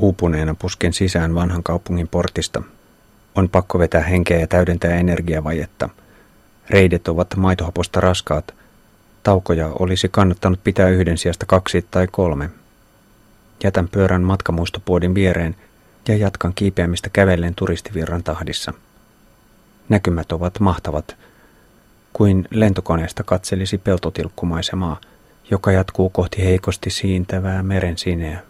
Uupuneena pusken sisään vanhan kaupungin portista. On pakko vetää henkeä ja täydentää energiavajetta. Reidet ovat maitohaposta raskaat. Taukoja olisi kannattanut pitää yhden sijasta kaksi tai kolme. Jätän pyörän matkamuistopuodin viereen ja jatkan kiipeämistä kävellen turistivirran tahdissa. Näkymät ovat mahtavat, kuin lentokoneesta katselisi peltotilkkumaisemaa, joka jatkuu kohti heikosti siintävää meren sineä.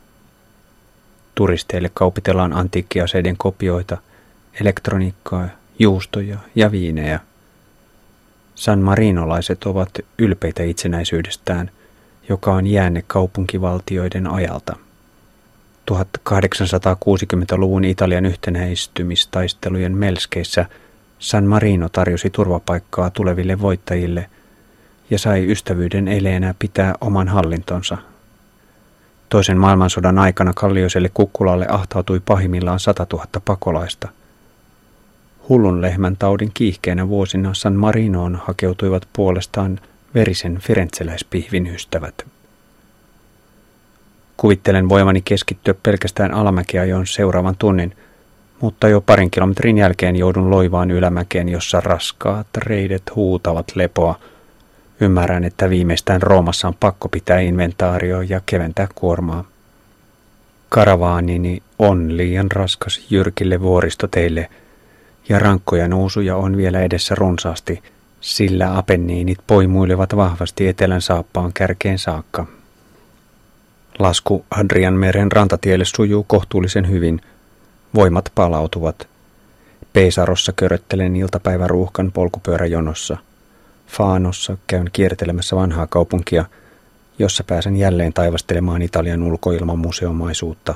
Turisteille kaupitellaan antiikkiaseiden kopioita, elektroniikkaa, juustoja ja viinejä. San Marinolaiset ovat ylpeitä itsenäisyydestään, joka on jäänne kaupunkivaltioiden ajalta. 1860-luvun Italian yhtenäistymistaistelujen melskeissä San Marino tarjosi turvapaikkaa tuleville voittajille ja sai ystävyyden eleenä pitää oman hallintonsa – Toisen maailmansodan aikana Kallioiselle kukkulalle ahtautui pahimmillaan 100 000 pakolaista. Hullun lehmän taudin kiihkeenä vuosina San Marinoon hakeutuivat puolestaan verisen firentseläispihvin ystävät. Kuvittelen voimani keskittyä pelkästään alamäkiajoon seuraavan tunnin, mutta jo parin kilometrin jälkeen joudun loivaan ylämäkeen, jossa raskaat reidet huutavat lepoa – Ymmärrän, että viimeistään Roomassa on pakko pitää inventaario ja keventää kuormaa. Karavaanini on liian raskas jyrkille vuoristoteille ja rankkoja nousuja on vielä edessä runsaasti, sillä apenniinit poimuilevat vahvasti etelän saappaan kärkeen saakka. Lasku Adrian meren rantatielle sujuu kohtuullisen hyvin. Voimat palautuvat. Peisarossa köröttelen iltapäiväruuhkan polkupyöräjonossa – Faanossa käyn kiertelemässä vanhaa kaupunkia, jossa pääsen jälleen taivastelemaan Italian ulkoilman museomaisuutta.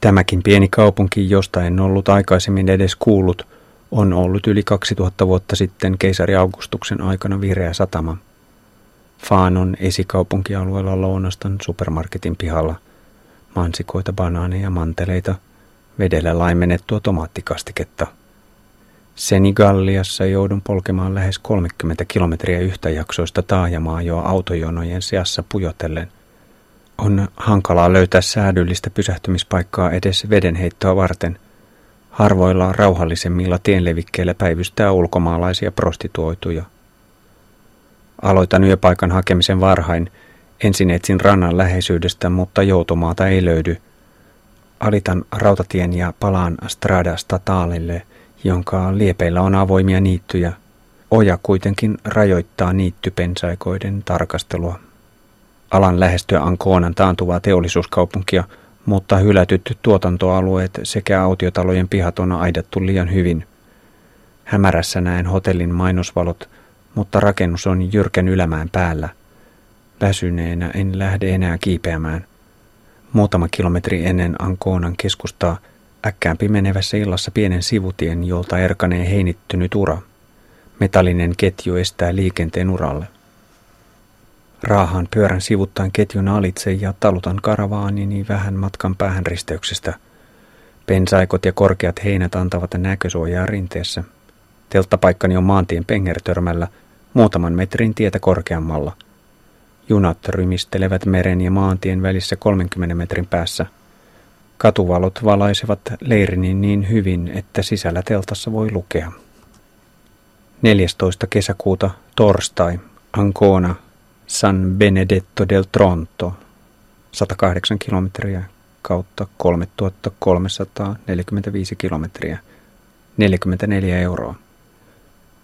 Tämäkin pieni kaupunki, josta en ollut aikaisemmin edes kuullut, on ollut yli 2000 vuotta sitten keisari Augustuksen aikana vireä satama. Faanon esikaupunkialueella lounastan supermarketin pihalla. Mansikoita, banaaneja, manteleita, vedellä laimennettua tomaattikastiketta – Senigalliassa joudun polkemaan lähes 30 kilometriä yhtäjaksoista taajamaa jo autojonojen seassa pujotellen. On hankalaa löytää säädyllistä pysähtymispaikkaa edes vedenheittoa varten. Harvoilla rauhallisemmilla tienlevikkeillä päivystää ulkomaalaisia prostituoituja. Aloitan yöpaikan hakemisen varhain. Ensin etsin rannan läheisyydestä, mutta joutomaata ei löydy. Alitan rautatien ja palaan Strada Stataalille – jonka liepeillä on avoimia niittyjä. Oja kuitenkin rajoittaa niittypensaikoiden tarkastelua. Alan lähestyä Ankoonan taantuvaa teollisuuskaupunkia, mutta hylätyt tuotantoalueet sekä autiotalojen pihat on aidattu liian hyvin. Hämärässä näen hotellin mainosvalot, mutta rakennus on jyrkän ylämään päällä. Väsyneenä en lähde enää kiipeämään. Muutama kilometri ennen Ankoonan keskustaa – Äkkään pimenevässä illassa pienen sivutien, jolta erkanee heinittynyt ura. Metallinen ketju estää liikenteen uralle. Raahan pyörän sivuttain ketjun alitse ja talutan karavaanini vähän matkan päähän risteyksestä. Pensaikot ja korkeat heinät antavat näkösuojaa rinteessä. Telttapaikkani on maantien pengertörmällä, muutaman metrin tietä korkeammalla. Junat rymistelevät meren ja maantien välissä 30 metrin päässä – Katuvalot valaisevat leirini niin hyvin, että sisällä teltassa voi lukea. 14. kesäkuuta torstai Ancona San Benedetto del Tronto 108 kilometriä kautta 3345 kilometriä 44 euroa.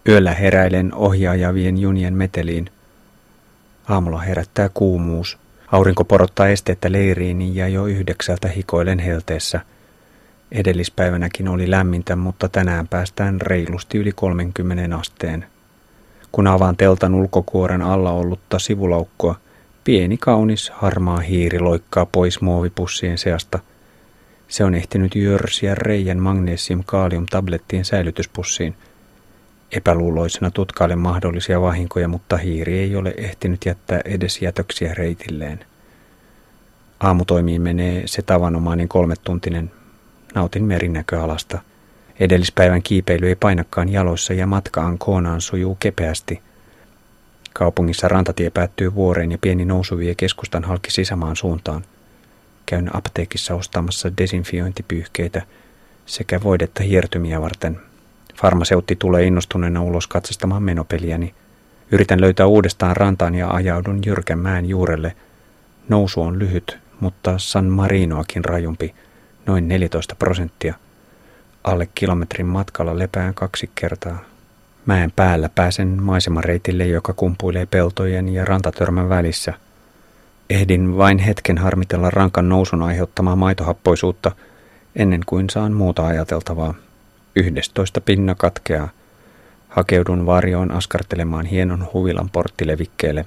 Yöllä heräilen ohjaajavien junien meteliin. Aamulla herättää kuumuus. Aurinko porottaa esteettä leiriini ja jo yhdeksältä hikoilen helteessä. Edellispäivänäkin oli lämmintä, mutta tänään päästään reilusti yli 30 asteen. Kun avaan teltan ulkokuoren alla ollutta sivulaukkoa, pieni kaunis harmaa hiiri loikkaa pois muovipussien seasta. Se on ehtinyt jörsiä reijän magnesium-kaalium-tablettien säilytyspussiin – Epäluuloisena tutkailen mahdollisia vahinkoja, mutta hiiri ei ole ehtinyt jättää edes jätöksiä reitilleen. Aamutoimiin menee se tavanomainen kolmetuntinen. Nautin merinäköalasta. Edellispäivän kiipeily ei painakkaan jaloissa ja matka Ankoonaan sujuu kepeästi. Kaupungissa rantatie päättyy vuoreen ja pieni nousu vie keskustan halki sisämaan suuntaan. Käyn apteekissa ostamassa desinfiointipyyhkeitä sekä voidetta hiertymiä varten. Farmaseutti tulee innostuneena ulos katsastamaan menopeliäni. Yritän löytää uudestaan rantaan ja ajaudun jyrkän mäen juurelle. Nousu on lyhyt, mutta San Marinoakin rajumpi, noin 14 prosenttia. Alle kilometrin matkalla lepään kaksi kertaa. Mäen päällä pääsen maisemareitille, joka kumpuilee peltojen ja rantatörmän välissä. Ehdin vain hetken harmitella rankan nousun aiheuttamaa maitohappoisuutta, ennen kuin saan muuta ajateltavaa. Yhdestoista pinna katkeaa. Hakeudun varjoon askartelemaan hienon huvilan porttilevikkeelle.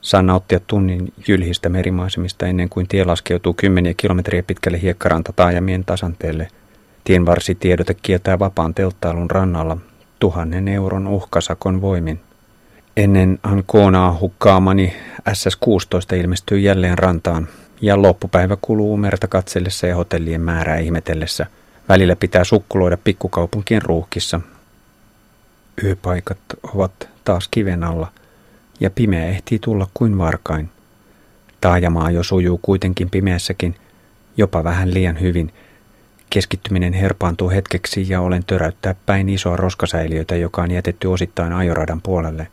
Saan nauttia tunnin jylhistä merimaisemista ennen kuin tie laskeutuu kymmeniä kilometriä pitkälle hiekkaranta taajamien tasanteelle. Tienvarsitiedote kieltää vapaan telttailun rannalla tuhannen euron uhkasakon voimin. Ennen Ankonaa hukkaamani SS-16 ilmestyy jälleen rantaan, ja loppupäivä kuluu merta katsellessa ja hotellien määrää ihmetellessä. Välillä pitää sukkuloida pikkukaupunkien ruuhkissa. Yöpaikat ovat taas kiven alla, ja pimeä ehtii tulla kuin varkain. Taajamaa jo sujuu kuitenkin pimeässäkin, jopa vähän liian hyvin – Keskittyminen herpaantuu hetkeksi ja olen töräyttää päin isoa roskasäiliötä, joka on jätetty osittain ajoradan puolelle.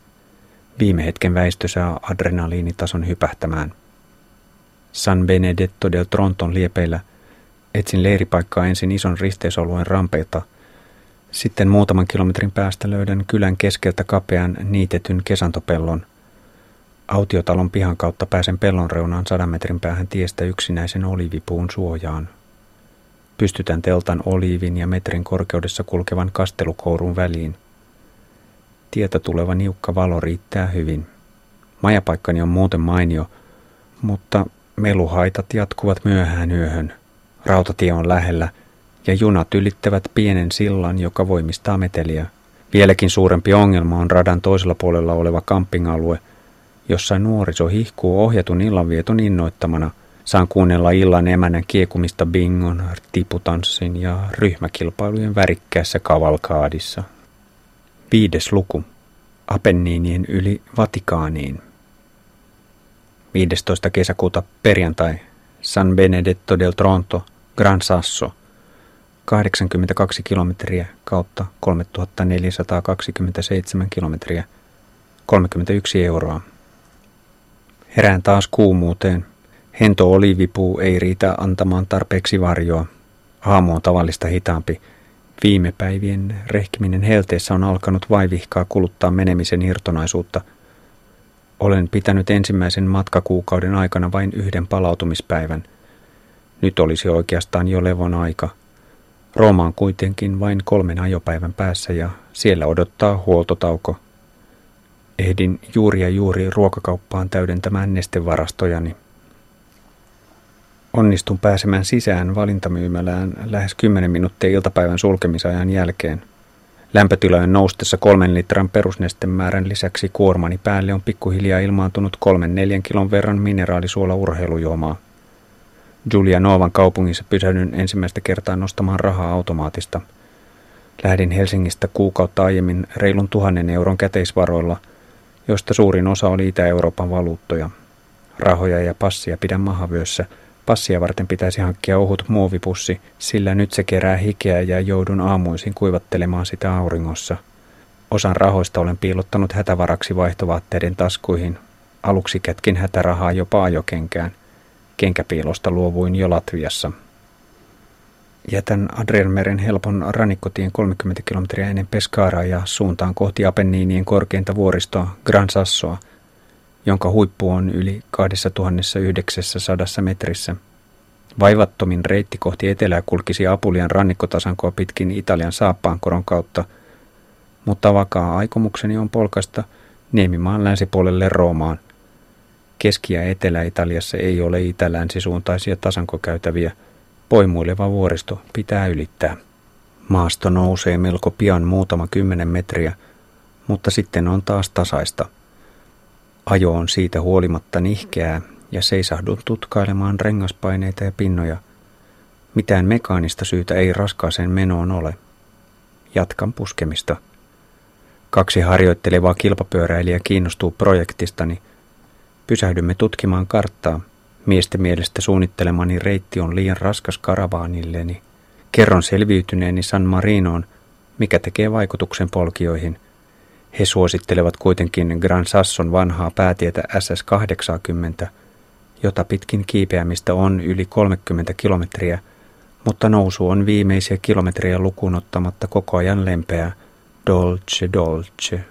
Viime hetken väistö saa adrenaliinitason hypähtämään. San Benedetto del Tronton liepeillä etsin leiripaikkaa ensin ison risteisalueen rampeilta. Sitten muutaman kilometrin päästä löydän kylän keskeltä kapean niitetyn kesantopellon. Autiotalon pihan kautta pääsen pellon reunaan sadan metrin päähän tiestä yksinäisen olivipuun suojaan pystytän teltan oliivin ja metrin korkeudessa kulkevan kastelukourun väliin. Tietä tuleva niukka valo riittää hyvin. Majapaikkani on muuten mainio, mutta meluhaitat jatkuvat myöhään yöhön. Rautatie on lähellä ja junat ylittävät pienen sillan, joka voimistaa meteliä. Vieläkin suurempi ongelma on radan toisella puolella oleva campingalue, jossa nuoriso hihkuu ohjatun illanvieton innoittamana – Saan kuunnella illan emännän kiekumista bingon, tiputanssin ja ryhmäkilpailujen värikkäässä kavalkaadissa. Viides luku. Apenniinien yli Vatikaaniin. 15. kesäkuuta perjantai. San Benedetto del Tronto, Gran Sasso. 82 kilometriä kautta 3427 kilometriä. 31 euroa. Herään taas kuumuuteen, Hento olivipuu ei riitä antamaan tarpeeksi varjoa. Aamu on tavallista hitaampi. Viime päivien rehkiminen helteessä on alkanut vaivihkaa kuluttaa menemisen irtonaisuutta. Olen pitänyt ensimmäisen matkakuukauden aikana vain yhden palautumispäivän. Nyt olisi oikeastaan jo levon aika. Rooma on kuitenkin vain kolmen ajopäivän päässä ja siellä odottaa huoltotauko. Ehdin juuri ja juuri ruokakauppaan täydentämään nestevarastojani. Onnistun pääsemään sisään valintamyymälään lähes 10 minuuttia iltapäivän sulkemisajan jälkeen. Lämpötilojen noustessa kolmen litran perusnestemäärän lisäksi kuormani päälle on pikkuhiljaa ilmaantunut kolmen neljän kilon verran mineraalisuola urheilujuomaa. Julia Novan kaupungissa pysähdyn ensimmäistä kertaa nostamaan rahaa automaatista. Lähdin Helsingistä kuukautta aiemmin reilun tuhannen euron käteisvaroilla, josta suurin osa oli Itä-Euroopan valuuttoja. Rahoja ja passia pidän mahavyössä – Passia varten pitäisi hankkia ohut muovipussi, sillä nyt se kerää hikeä ja joudun aamuisin kuivattelemaan sitä auringossa. Osan rahoista olen piilottanut hätävaraksi vaihtovaatteiden taskuihin. Aluksi kätkin hätärahaa jopa ajokenkään. Kenkäpiilosta luovuin jo Latviassa. Jätän Adrianmeren helpon rannikkotien 30 kilometriä ennen Pescaraa ja suuntaan kohti Apenniinien korkeinta vuoristoa Gran Sassoa – jonka huippu on yli 2900 metrissä. Vaivattomin reitti kohti etelää kulkisi Apulian rannikkotasankoa pitkin Italian saappaankoron kautta, mutta vakaa aikomukseni on polkasta Niemimaan länsipuolelle Roomaan. Keski- ja Etelä-Italiassa ei ole itä-länsisuuntaisia tasankokäytäviä. Poimuileva vuoristo pitää ylittää. Maasto nousee melko pian muutama kymmenen metriä, mutta sitten on taas tasaista – Ajo on siitä huolimatta nihkeää ja seisahdun tutkailemaan rengaspaineita ja pinnoja. Mitään mekaanista syytä ei raskaaseen menoon ole. Jatkan puskemista. Kaksi harjoittelevaa kilpapyöräilijää kiinnostuu projektistani. Pysähdymme tutkimaan karttaa. Miesten mielestä suunnittelemani reitti on liian raskas karavaanilleni. Kerron selviytyneeni San Marinoon, mikä tekee vaikutuksen polkijoihin. He suosittelevat kuitenkin Gran Sasson vanhaa päätietä SS-80, jota pitkin kiipeämistä on yli 30 kilometriä, mutta nousu on viimeisiä kilometriä lukuun ottamatta koko ajan lempeää, dolce dolce.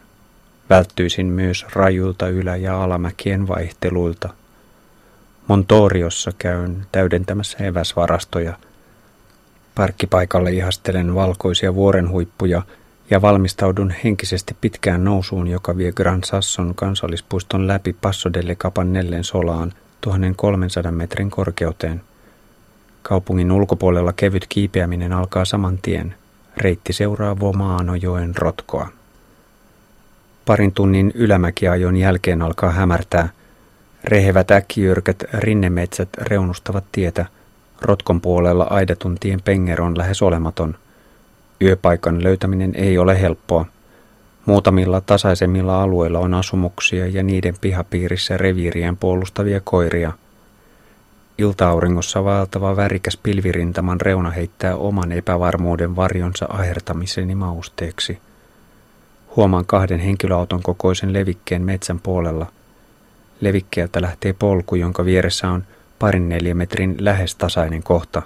Välttyisin myös rajuilta ylä- ja alamäkien vaihteluilta. Montoriossa käyn täydentämässä eväsvarastoja. Parkkipaikalle ihastelen valkoisia vuorenhuippuja ja valmistaudun henkisesti pitkään nousuun, joka vie Gran Sasson kansallispuiston läpi Passo delle Capannellen solaan 1300 metrin korkeuteen. Kaupungin ulkopuolella kevyt kiipeäminen alkaa saman tien. Reitti seuraa Vomaanojoen rotkoa. Parin tunnin ylämäkiajon jälkeen alkaa hämärtää. Rehevät äkkijyrkät rinnemetsät reunustavat tietä. Rotkon puolella aidatun tien penger on lähes olematon. Yöpaikan löytäminen ei ole helppoa. Muutamilla tasaisemmilla alueilla on asumuksia ja niiden pihapiirissä reviirien puolustavia koiria. Iltaauringossa vaeltava värikäs pilvirintaman reuna heittää oman epävarmuuden varjonsa ahertamiseni mausteeksi. Huomaan kahden henkilöauton kokoisen levikkeen metsän puolella. Levikkeeltä lähtee polku, jonka vieressä on parin neliömetrin lähes tasainen kohta.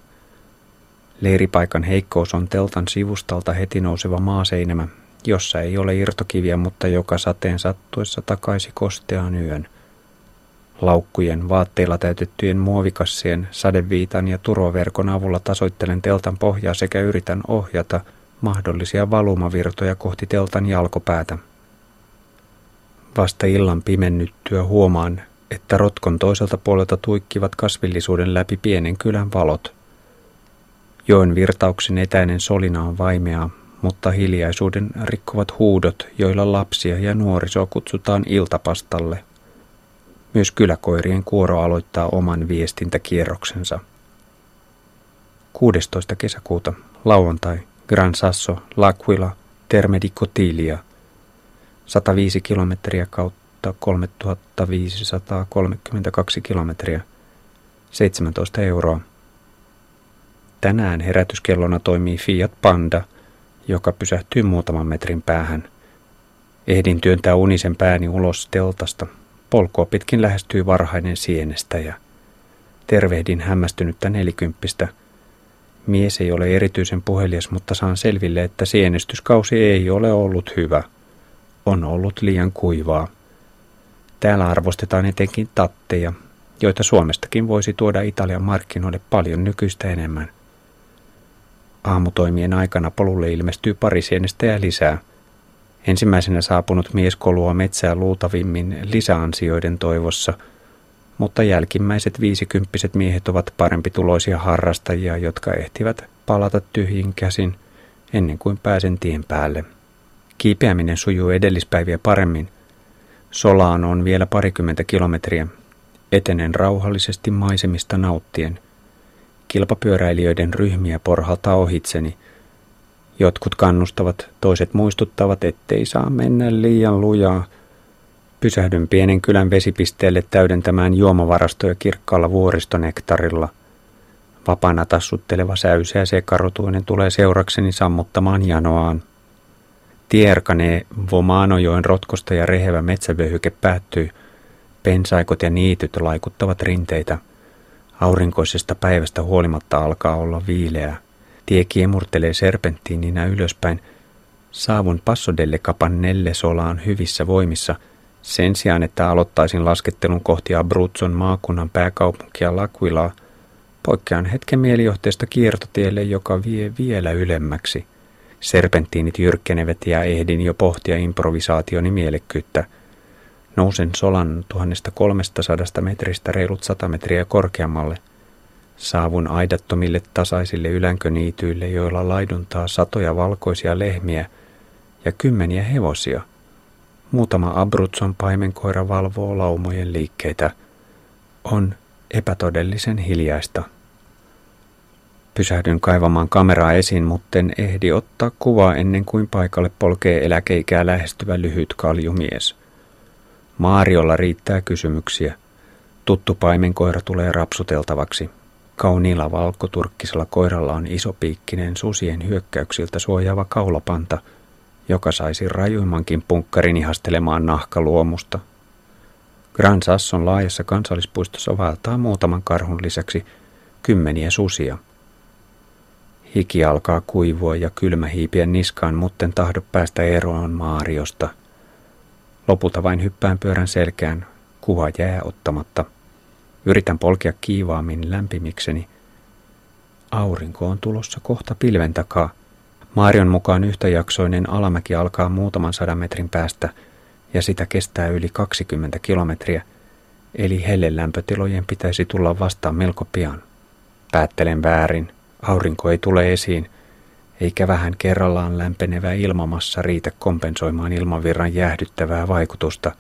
Leiripaikan heikkous on teltan sivustalta heti nouseva maaseinämä, jossa ei ole irtokiviä, mutta joka sateen sattuessa takaisi kosteaan yön. Laukkujen, vaatteilla täytettyjen muovikassien, sadeviitan ja turvaverkon avulla tasoittelen teltan pohjaa sekä yritän ohjata – mahdollisia valumavirtoja kohti teltan jalkopäätä. Vasta illan pimennyttyä huomaan, että rotkon toiselta puolelta tuikkivat kasvillisuuden läpi pienen kylän valot. Joen virtauksen etäinen solina on vaimeaa, mutta hiljaisuuden rikkovat huudot, joilla lapsia ja nuorisoa kutsutaan iltapastalle. Myös kyläkoirien kuoro aloittaa oman viestintäkierroksensa. 16. kesäkuuta, lauantai, Gran Sasso, L'Aquila, Terme di Cotilia, 105 kilometriä kautta 3532 kilometriä, 17 euroa. Tänään herätyskellona toimii Fiat Panda, joka pysähtyy muutaman metrin päähän. Ehdin työntää unisen pääni ulos teltasta. Polkua pitkin lähestyy varhainen sienestäjä. Tervehdin hämmästynyttä nelikymppistä – Mies ei ole erityisen puhelias, mutta saan selville, että sienestyskausi ei ole ollut hyvä. On ollut liian kuivaa. Täällä arvostetaan etenkin tatteja, joita Suomestakin voisi tuoda Italian markkinoille paljon nykyistä enemmän. Aamutoimien aikana polulle ilmestyy pari sienestäjää lisää. Ensimmäisenä saapunut mies kolua metsää luultavimmin lisäansioiden toivossa – mutta jälkimmäiset viisikymppiset miehet ovat parempituloisia harrastajia, jotka ehtivät palata tyhjin käsin ennen kuin pääsen tien päälle. Kiipeäminen sujuu edellispäiviä paremmin. Solaan on vielä parikymmentä kilometriä. Etenen rauhallisesti maisemista nauttien. Kilpapyöräilijöiden ryhmiä porhaltaa ohitseni. Jotkut kannustavat, toiset muistuttavat, ettei saa mennä liian lujaa – Pysähdyn pienen kylän vesipisteelle täydentämään juomavarastoja kirkkaalla vuoristonektarilla. Vapaana tassutteleva säyseä sekarotuinen tulee seurakseni sammuttamaan janoaan. Tierkanee Vomaanojoen rotkosta ja rehevä metsävyöhyke päättyy. Pensaikot ja niityt laikuttavat rinteitä. Aurinkoisesta päivästä huolimatta alkaa olla viileää. Tie kiemurtelee serpenttiininä ylöspäin. Saavun Passodelle Capannelle solaan hyvissä voimissa – sen sijaan, että aloittaisin laskettelun kohti Abruzzon maakunnan pääkaupunkia Laquilaa, poikkean hetken mielijohteesta kiertotielle, joka vie vielä ylemmäksi. Serpenttiinit jyrkkenevät ja ehdin jo pohtia improvisaationi mielekkyyttä. Nousen solan 1300 metristä reilut 100 metriä korkeammalle. Saavun aidattomille tasaisille ylänköniityille, joilla laiduntaa satoja valkoisia lehmiä ja kymmeniä hevosia – Muutama Abruzzon paimenkoira valvoo laumojen liikkeitä. On epätodellisen hiljaista. Pysähdyn kaivamaan kameraa esiin, mutten ehdi ottaa kuvaa ennen kuin paikalle polkee eläkeikää lähestyvä lyhyt kaljumies. Maariolla riittää kysymyksiä. Tuttu paimenkoira tulee rapsuteltavaksi. Kauniilla valkoturkkisella koiralla on isopiikkinen susien hyökkäyksiltä suojaava kaulapanta, joka saisi rajuimmankin punkkarin ihastelemaan nahkaluomusta. Grand Sasson laajassa kansallispuistossa vaeltaa muutaman karhun lisäksi kymmeniä susia. Hiki alkaa kuivua ja kylmä hiipiä niskaan, mutten tahdo päästä eroon Maariosta. Lopulta vain hyppään pyörän selkään, kuva jää ottamatta. Yritän polkea kiivaammin lämpimikseni. Aurinko on tulossa kohta pilven takaa. Maarion mukaan yhtäjaksoinen alamäki alkaa muutaman sadan metrin päästä ja sitä kestää yli 20 kilometriä, eli hellelämpötilojen pitäisi tulla vastaan melko pian. Päättelen väärin. Aurinko ei tule esiin, eikä vähän kerrallaan lämpenevä ilmamassa riitä kompensoimaan ilmavirran jäähdyttävää vaikutusta.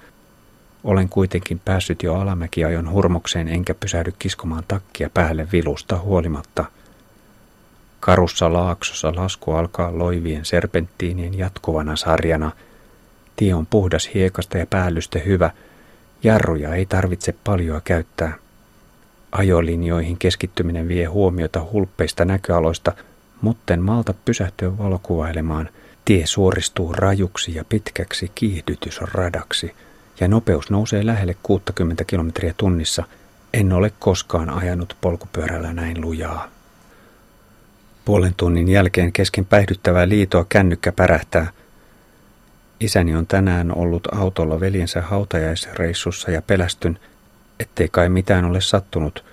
Olen kuitenkin päässyt jo alamäkiajon hurmokseen enkä pysähdy kiskomaan takkia päälle vilusta huolimatta. Karussa laaksossa lasku alkaa loivien serpenttiinien jatkuvana sarjana. Tie on puhdas hiekasta ja päällystä hyvä. Jarruja ei tarvitse paljoa käyttää. Ajolinjoihin keskittyminen vie huomiota hulppeista näköaloista, mutten malta pysähtyä valokuvailemaan. Tie suoristuu rajuksi ja pitkäksi kiihdytysradaksi, ja nopeus nousee lähelle 60 kilometriä tunnissa. En ole koskaan ajanut polkupyörällä näin lujaa. Puolen tunnin jälkeen kesken päihdyttävää liitoa kännykkä pärähtää. Isäni on tänään ollut autolla veljensä hautajaisreissussa ja pelästyn, ettei kai mitään ole sattunut.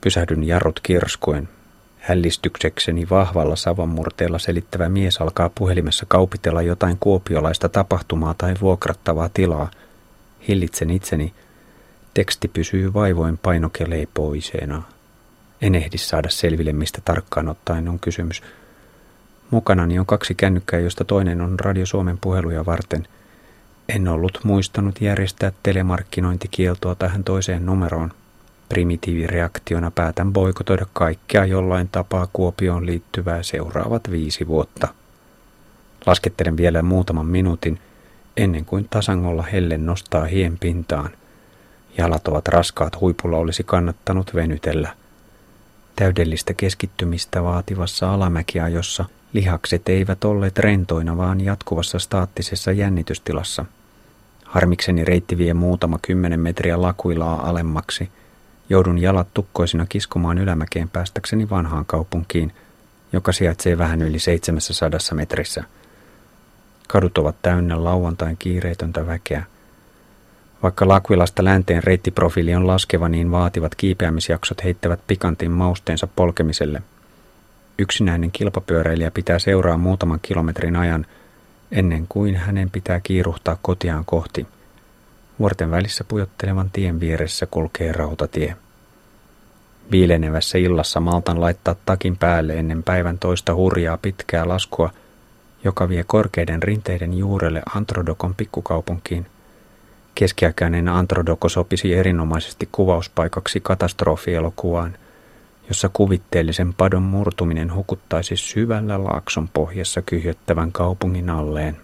Pysähdyn jarrut kirskuen. Hällistyksekseni vahvalla savonmurteella selittävä mies alkaa puhelimessa kaupitella jotain kuopiolaista tapahtumaa tai vuokrattavaa tilaa. Hillitsen itseni. Teksti pysyy vaivoin painokeleipoiseena. En ehdi saada selville, mistä tarkkaan ottaen on kysymys. Mukanani on kaksi kännykkää, joista toinen on Radio Suomen puheluja varten – en ollut muistanut järjestää telemarkkinointikieltoa tähän toiseen numeroon. Primitiivireaktiona päätän boikotoida kaikkea jollain tapaa Kuopioon liittyvää seuraavat viisi vuotta. Laskettelen vielä muutaman minuutin ennen kuin tasangolla helle nostaa hien pintaan. Jalat ovat raskaat, huipulla olisi kannattanut venytellä. Täydellistä keskittymistä vaativassa alamäkiajossa lihakset eivät olleet rentoina, vaan jatkuvassa staattisessa jännitystilassa – Harmikseni reitti vie muutama kymmenen metriä lakuilaa alemmaksi. Joudun jalat tukkoisina kiskomaan ylämäkeen päästäkseni vanhaan kaupunkiin, joka sijaitsee vähän yli 700 metrissä. Kadut ovat täynnä lauantain kiireetöntä väkeä. Vaikka Lakuilasta länteen reittiprofiili on laskeva, niin vaativat kiipeämisjaksot heittävät pikantin mausteensa polkemiselle. Yksinäinen kilpapyöräilijä pitää seuraa muutaman kilometrin ajan – ennen kuin hänen pitää kiiruhtaa kotiaan kohti. Vuorten välissä pujottelevan tien vieressä kulkee rautatie. Viilenevässä illassa maltan laittaa takin päälle ennen päivän toista hurjaa pitkää laskua, joka vie korkeiden rinteiden juurelle Antrodokon pikkukaupunkiin. Keskiaikainen Antrodoko sopisi erinomaisesti kuvauspaikaksi katastrofielokuvaan – jossa kuvitteellisen padon murtuminen hukuttaisi syvällä laakson pohjassa kyhjöttävän kaupungin alleen.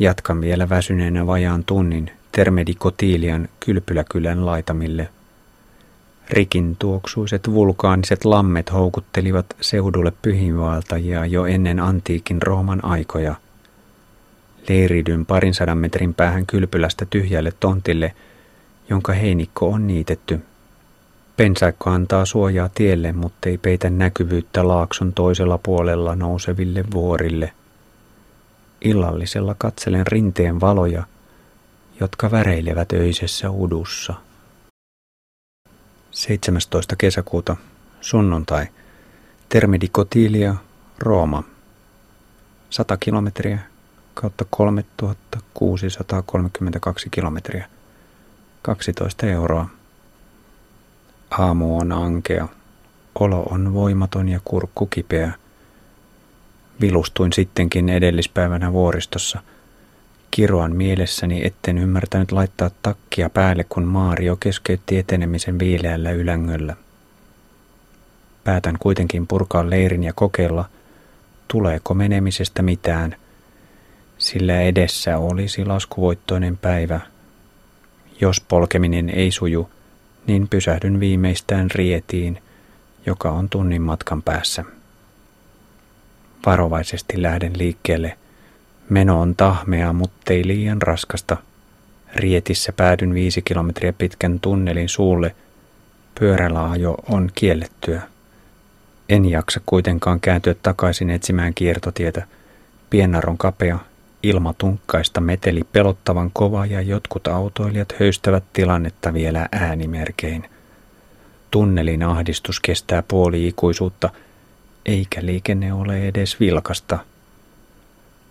Jatkan vielä väsyneenä vajaan tunnin Termedikotiilian kylpyläkylän laitamille. Rikin tuoksuiset vulkaaniset lammet houkuttelivat seudulle pyhinvaeltajia jo ennen antiikin Rooman aikoja. Leiridyn parin sadan metrin päähän kylpylästä tyhjälle tontille, jonka heinikko on niitetty – Pensaikko antaa suojaa tielle, mutta ei peitä näkyvyyttä laakson toisella puolella nouseville vuorille. Illallisella katselen rinteen valoja, jotka väreilevät öisessä udussa. 17. kesäkuuta, sunnuntai, Termedi Cotilia, Rooma. 100 kilometriä kautta 3632 kilometriä. 12 euroa. Aamu on ankea. Olo on voimaton ja kurkku kipeä. Vilustuin sittenkin edellispäivänä vuoristossa. Kiroan mielessäni etten ymmärtänyt laittaa takkia päälle, kun Maario keskeytti etenemisen viileällä ylängöllä. Päätän kuitenkin purkaa leirin ja kokeilla, tuleeko menemisestä mitään, sillä edessä olisi laskuvoittoinen päivä – Jos polkeminen ei suju, niin pysähdyn viimeistään Rietiin, joka on tunnin matkan päässä. Varovaisesti lähden liikkeelle. Meno on tahmea, muttei liian raskasta. Rietissä päädyn viisi kilometriä pitkän tunnelin suulle. Pyörällä ajo on kiellettyä. En jaksa kuitenkaan kääntyä takaisin etsimään kiertotietä. Piennar on kapea, ilmatunkkaista meteli pelottavan kova ja jotkut autoilijat höystävät tilannetta vielä äänimerkein. Tunnelin ahdistus kestää puoli ikuisuutta, eikä liikenne ole edes vilkasta.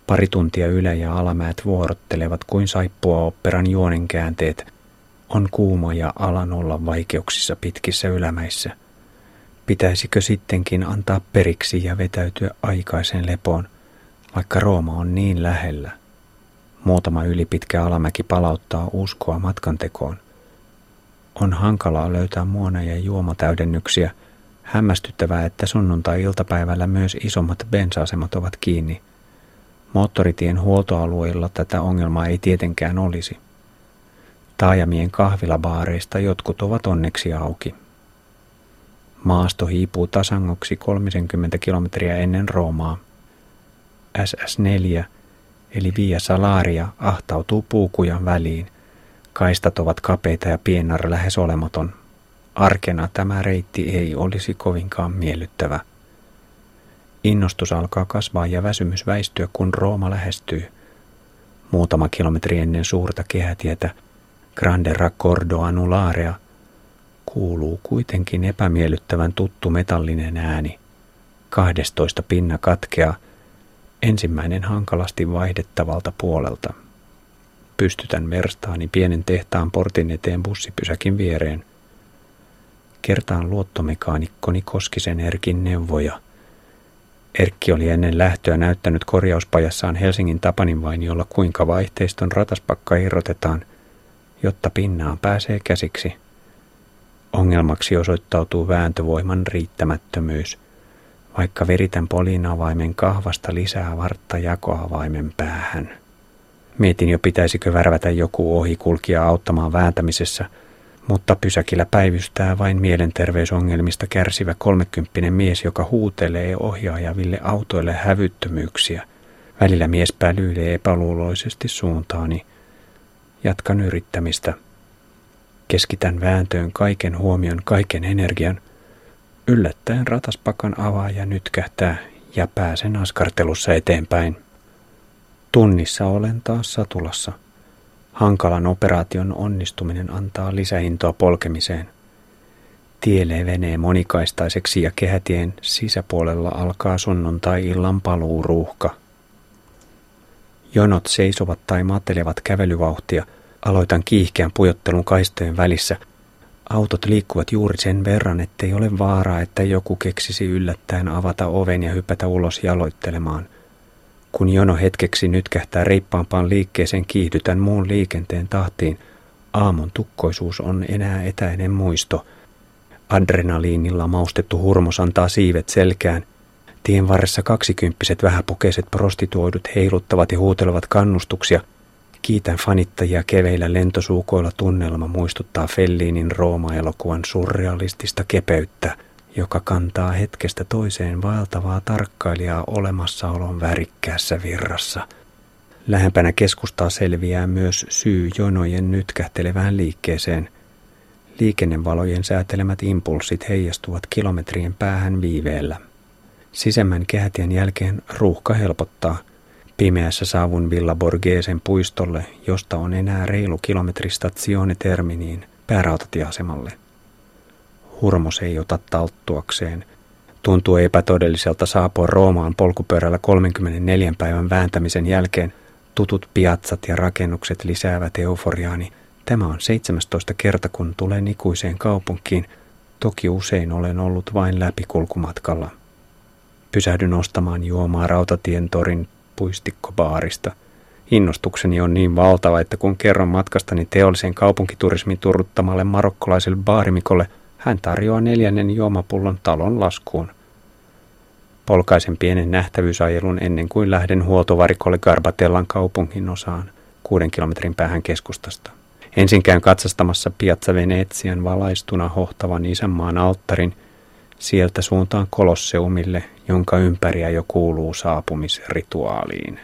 Pari tuntia ylä- ja alamäät vuorottelevat kuin saippua operan juonenkäänteet. On kuuma ja alan olla vaikeuksissa pitkissä ylämäissä. Pitäisikö sittenkin antaa periksi ja vetäytyä aikaisen lepoon, vaikka Rooma on niin lähellä? Muutama ylipitkä alamäki palauttaa uskoa matkantekoon. On hankalaa löytää muona ja juomatäydennyksiä. Hämmästyttävää, että sunnuntai-iltapäivällä myös isommat bensa-asemat ovat kiinni. Moottoritien huoltoalueilla tätä ongelmaa ei tietenkään olisi. Taajamien kahvilabaareista jotkut ovat onneksi auki. Maasto hiipuu tasangoksi 30 kilometriä ennen Roomaa. SS4 eli Via Salaria ahtautuu puukujan väliin. Kaistat ovat kapeita ja Pienar lähes olematon. Arkena tämä reitti ei olisi kovinkaan miellyttävä. Innostus alkaa kasvaa ja väsymys väistyä, kun Rooma lähestyy. Muutama kilometri ennen suurta kehätietä Grande Raccordo Anularea kuuluu kuitenkin epämiellyttävän tuttu metallinen ääni. Kahdestoista pinna katkeaa, ensimmäinen hankalasti vaihdettavalta puolelta. Pystytän verstaani pienen tehtaan portin eteen bussipysäkin viereen. Kertaan luottomekaanikkoni Koskisen Erkin neuvoja. Erkki oli ennen lähtöä näyttänyt korjauspajassaan Helsingin Tapaninvainiolla kuinka vaihteiston rataspakka irrotetaan, jotta pinnaan pääsee käsiksi – Ongelmaksi osoittautuu vääntövoiman riittämättömyys, vaikka veritän poliinavaimen kahvasta lisää vartta jakoavaimen päähän. Mietin jo pitäisikö värvätä joku ohikulkija auttamaan vääntämisessä, mutta pysäkillä päivystää vain mielenterveysongelmista kärsivä kolmekymppinen mies, joka huutelee ohjaajaville autoille hävyttömyyksiä. Välillä mies pälyilee epäluuloisesti suuntaani. Jatkan yrittämistä – Keskitän vääntöön kaiken huomion, kaiken energian. Yllättäen rataspakan avaaja nytkähtää ja pääsen askartelussa eteenpäin. Tunnissa olen taas satulassa. Hankalan operaation onnistuminen antaa lisäintoa polkemiseen. Tie levenee monikaistaiseksi ja kehätien sisäpuolella alkaa sunnuntai-illan paluuruuhka. Jonot seisovat tai matelevat kävelyvauhtia – Aloitan kiihkeän pujottelun kaistojen välissä. Autot liikkuvat juuri sen verran, ettei ole vaaraa, että joku keksisi yllättäen avata oven ja hypätä ulos jaloittelemaan. Kun jono hetkeksi nytkähtää reippaampaan liikkeeseen, kiihdytän muun liikenteen tahtiin. Aamun tukkoisuus on enää etäinen muisto. Adrenaliinilla maustettu hurmos antaa siivet selkään. Tien varressa kaksikymppiset vähäpukeiset prostituoidut heiluttavat ja huutelevat kannustuksia – Kiitän fanittajia keveillä lentosuukoilla tunnelma muistuttaa Fellinin Rooma-elokuvan surrealistista kepeyttä, joka kantaa hetkestä toiseen vaeltavaa tarkkailijaa olemassaolon värikkäässä virrassa. Lähempänä keskustaa selviää myös syy jonojen nytkähtelevään liikkeeseen. Liikennevalojen säätelemät impulssit heijastuvat kilometrien päähän viiveellä. Sisemmän kehätien jälkeen ruuhka helpottaa – Pimeässä saavun Villa Borghesen puistolle, josta on enää reilu kilometri Stazione Terminiin päärautatieasemalle. Hurmos ei ota talttuakseen. Tuntuu epätodelliselta saapua Roomaan polkupyörällä 34 päivän vääntämisen jälkeen. Tutut piatsat ja rakennukset lisäävät euforiaani. Tämä on 17 kerta, kun tulen ikuiseen kaupunkiin. Toki usein olen ollut vain läpikulkumatkalla. Pysähdyn ostamaan juomaa rautatien torin puistikkobaarista. Innostukseni on niin valtava, että kun kerron matkastani teollisen kaupunkiturismin turruttamalle marokkolaiselle baarimikolle, hän tarjoaa neljännen juomapullon talon laskuun. Polkaisen pienen nähtävyysajelun ennen kuin lähden huoltovarikolle Garbatellan kaupungin osaan, kuuden kilometrin päähän keskustasta. Ensin käyn katsastamassa Piazza Venetsian valaistuna hohtavan isänmaan alttarin, sieltä suuntaan kolosseumille, jonka ympäriä jo kuuluu saapumisrituaaliin.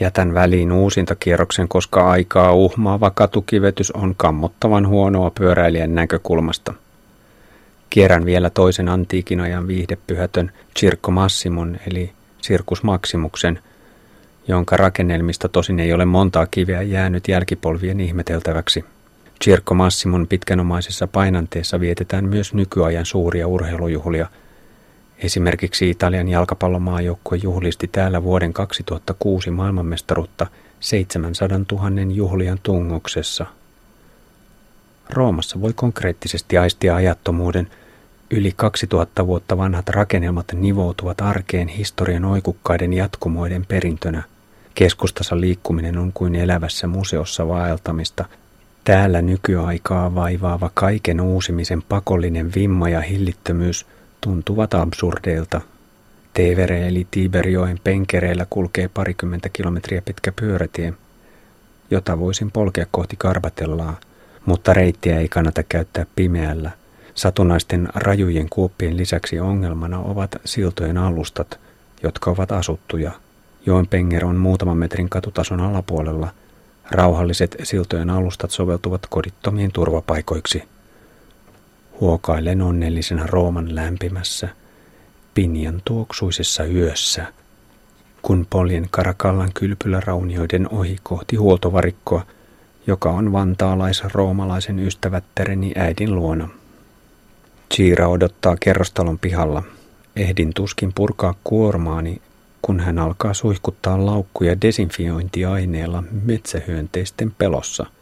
Jätän väliin uusintakierroksen, koska aikaa uhmaava katukivetys on kammottavan huonoa pyöräilijän näkökulmasta. Kierrän vielä toisen antiikin ajan viihdepyhätön Circo Massimon eli Circus Maximuksen, jonka rakennelmista tosin ei ole montaa kiveä jäänyt jälkipolvien ihmeteltäväksi. Circo Massimon pitkänomaisessa painanteessa vietetään myös nykyajan suuria urheilujuhlia – Esimerkiksi Italian jalkapallomaajoukkue juhlisti täällä vuoden 2006 maailmanmestaruutta 700 000 juhlian tungoksessa. Roomassa voi konkreettisesti aistia ajattomuuden. Yli 2000 vuotta vanhat rakennelmat nivoutuvat arkeen historian oikukkaiden jatkumoiden perintönä. Keskustassa liikkuminen on kuin elävässä museossa vaeltamista. Täällä nykyaikaa vaivaava kaiken uusimisen pakollinen vimma ja hillittömyys – tuntuvat absurdeilta. Tevere eli Tiberjoen penkereillä kulkee parikymmentä kilometriä pitkä pyörätie, jota voisin polkea kohti Karbatellaa, mutta reittiä ei kannata käyttää pimeällä. Satunnaisten rajujen kuoppien lisäksi ongelmana ovat siltojen alustat, jotka ovat asuttuja. Joen penger on muutaman metrin katutason alapuolella. Rauhalliset siltojen alustat soveltuvat kodittomien turvapaikoiksi huokailen onnellisena Rooman lämpimässä, pinjan tuoksuisessa yössä, kun poljen Karakallan kylpyläraunioiden ohi kohti huoltovarikkoa, joka on vantaalais-roomalaisen ystävättäreni äidin luona. Chiira odottaa kerrostalon pihalla. Ehdin tuskin purkaa kuormaani, kun hän alkaa suihkuttaa laukkuja desinfiointiaineella metsähyönteisten pelossa –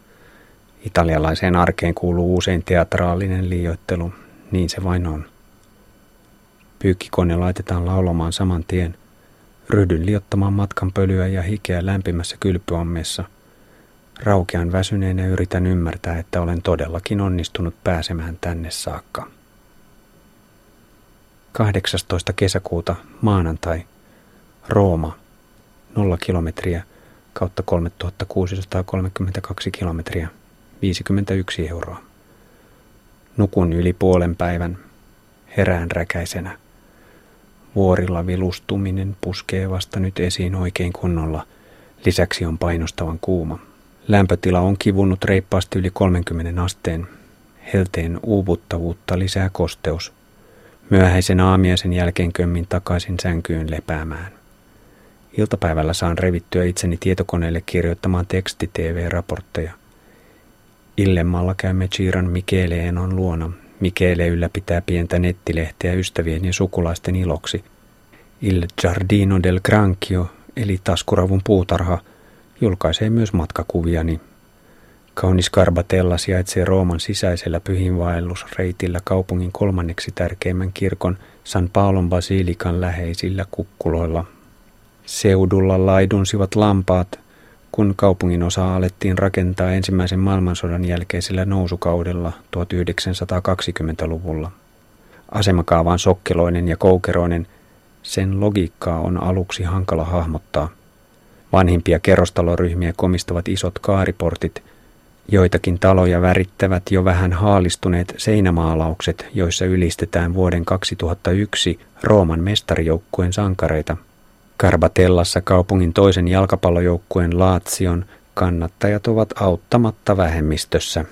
Italialaiseen arkeen kuuluu usein teatraalinen liioittelu, niin se vain on. Pyykkikone laitetaan laulamaan saman tien. Ryhdyn liottamaan matkan pölyä ja hikeä lämpimässä kylpyammeessa. Raukean väsyneenä yritän ymmärtää, että olen todellakin onnistunut pääsemään tänne saakka. 18. kesäkuuta maanantai Rooma 0 kilometriä kautta 3632 kilometriä. 51 euroa. Nukun yli puolen päivän, herään räkäisenä. Vuorilla vilustuminen puskee vasta nyt esiin oikein kunnolla, lisäksi on painostavan kuuma. Lämpötila on kivunnut reippaasti yli 30 asteen. Helteen uuvuttavuutta lisää kosteus. Myöhäisen aamiaisen jälkeen kömmin takaisin sänkyyn lepäämään. Iltapäivällä saan revittyä itseni tietokoneelle kirjoittamaan teksti-TV-raportteja – Illemmalla käymme Chiran Michele Enon luona. Michele ylläpitää pientä nettilehteä ystävien ja sukulaisten iloksi. Il Giardino del Granchio, eli taskuravun puutarha, julkaisee myös matkakuviani. Kaunis Karbatella sijaitsee Rooman sisäisellä pyhinvaellusreitillä kaupungin kolmanneksi tärkeimmän kirkon San Paulon basilikan läheisillä kukkuloilla. Seudulla laidunsivat lampaat, kun kaupungin osa alettiin rakentaa ensimmäisen maailmansodan jälkeisellä nousukaudella 1920-luvulla. Asemakaava on sokkeloinen ja koukeroinen, sen logiikkaa on aluksi hankala hahmottaa. Vanhimpia kerrostaloryhmiä komistavat isot kaariportit, joitakin taloja värittävät jo vähän haalistuneet seinämaalaukset, joissa ylistetään vuoden 2001 Rooman mestarijoukkueen sankareita – Karbatellassa kaupungin toisen jalkapallojoukkueen Laatsion kannattajat ovat auttamatta vähemmistössä.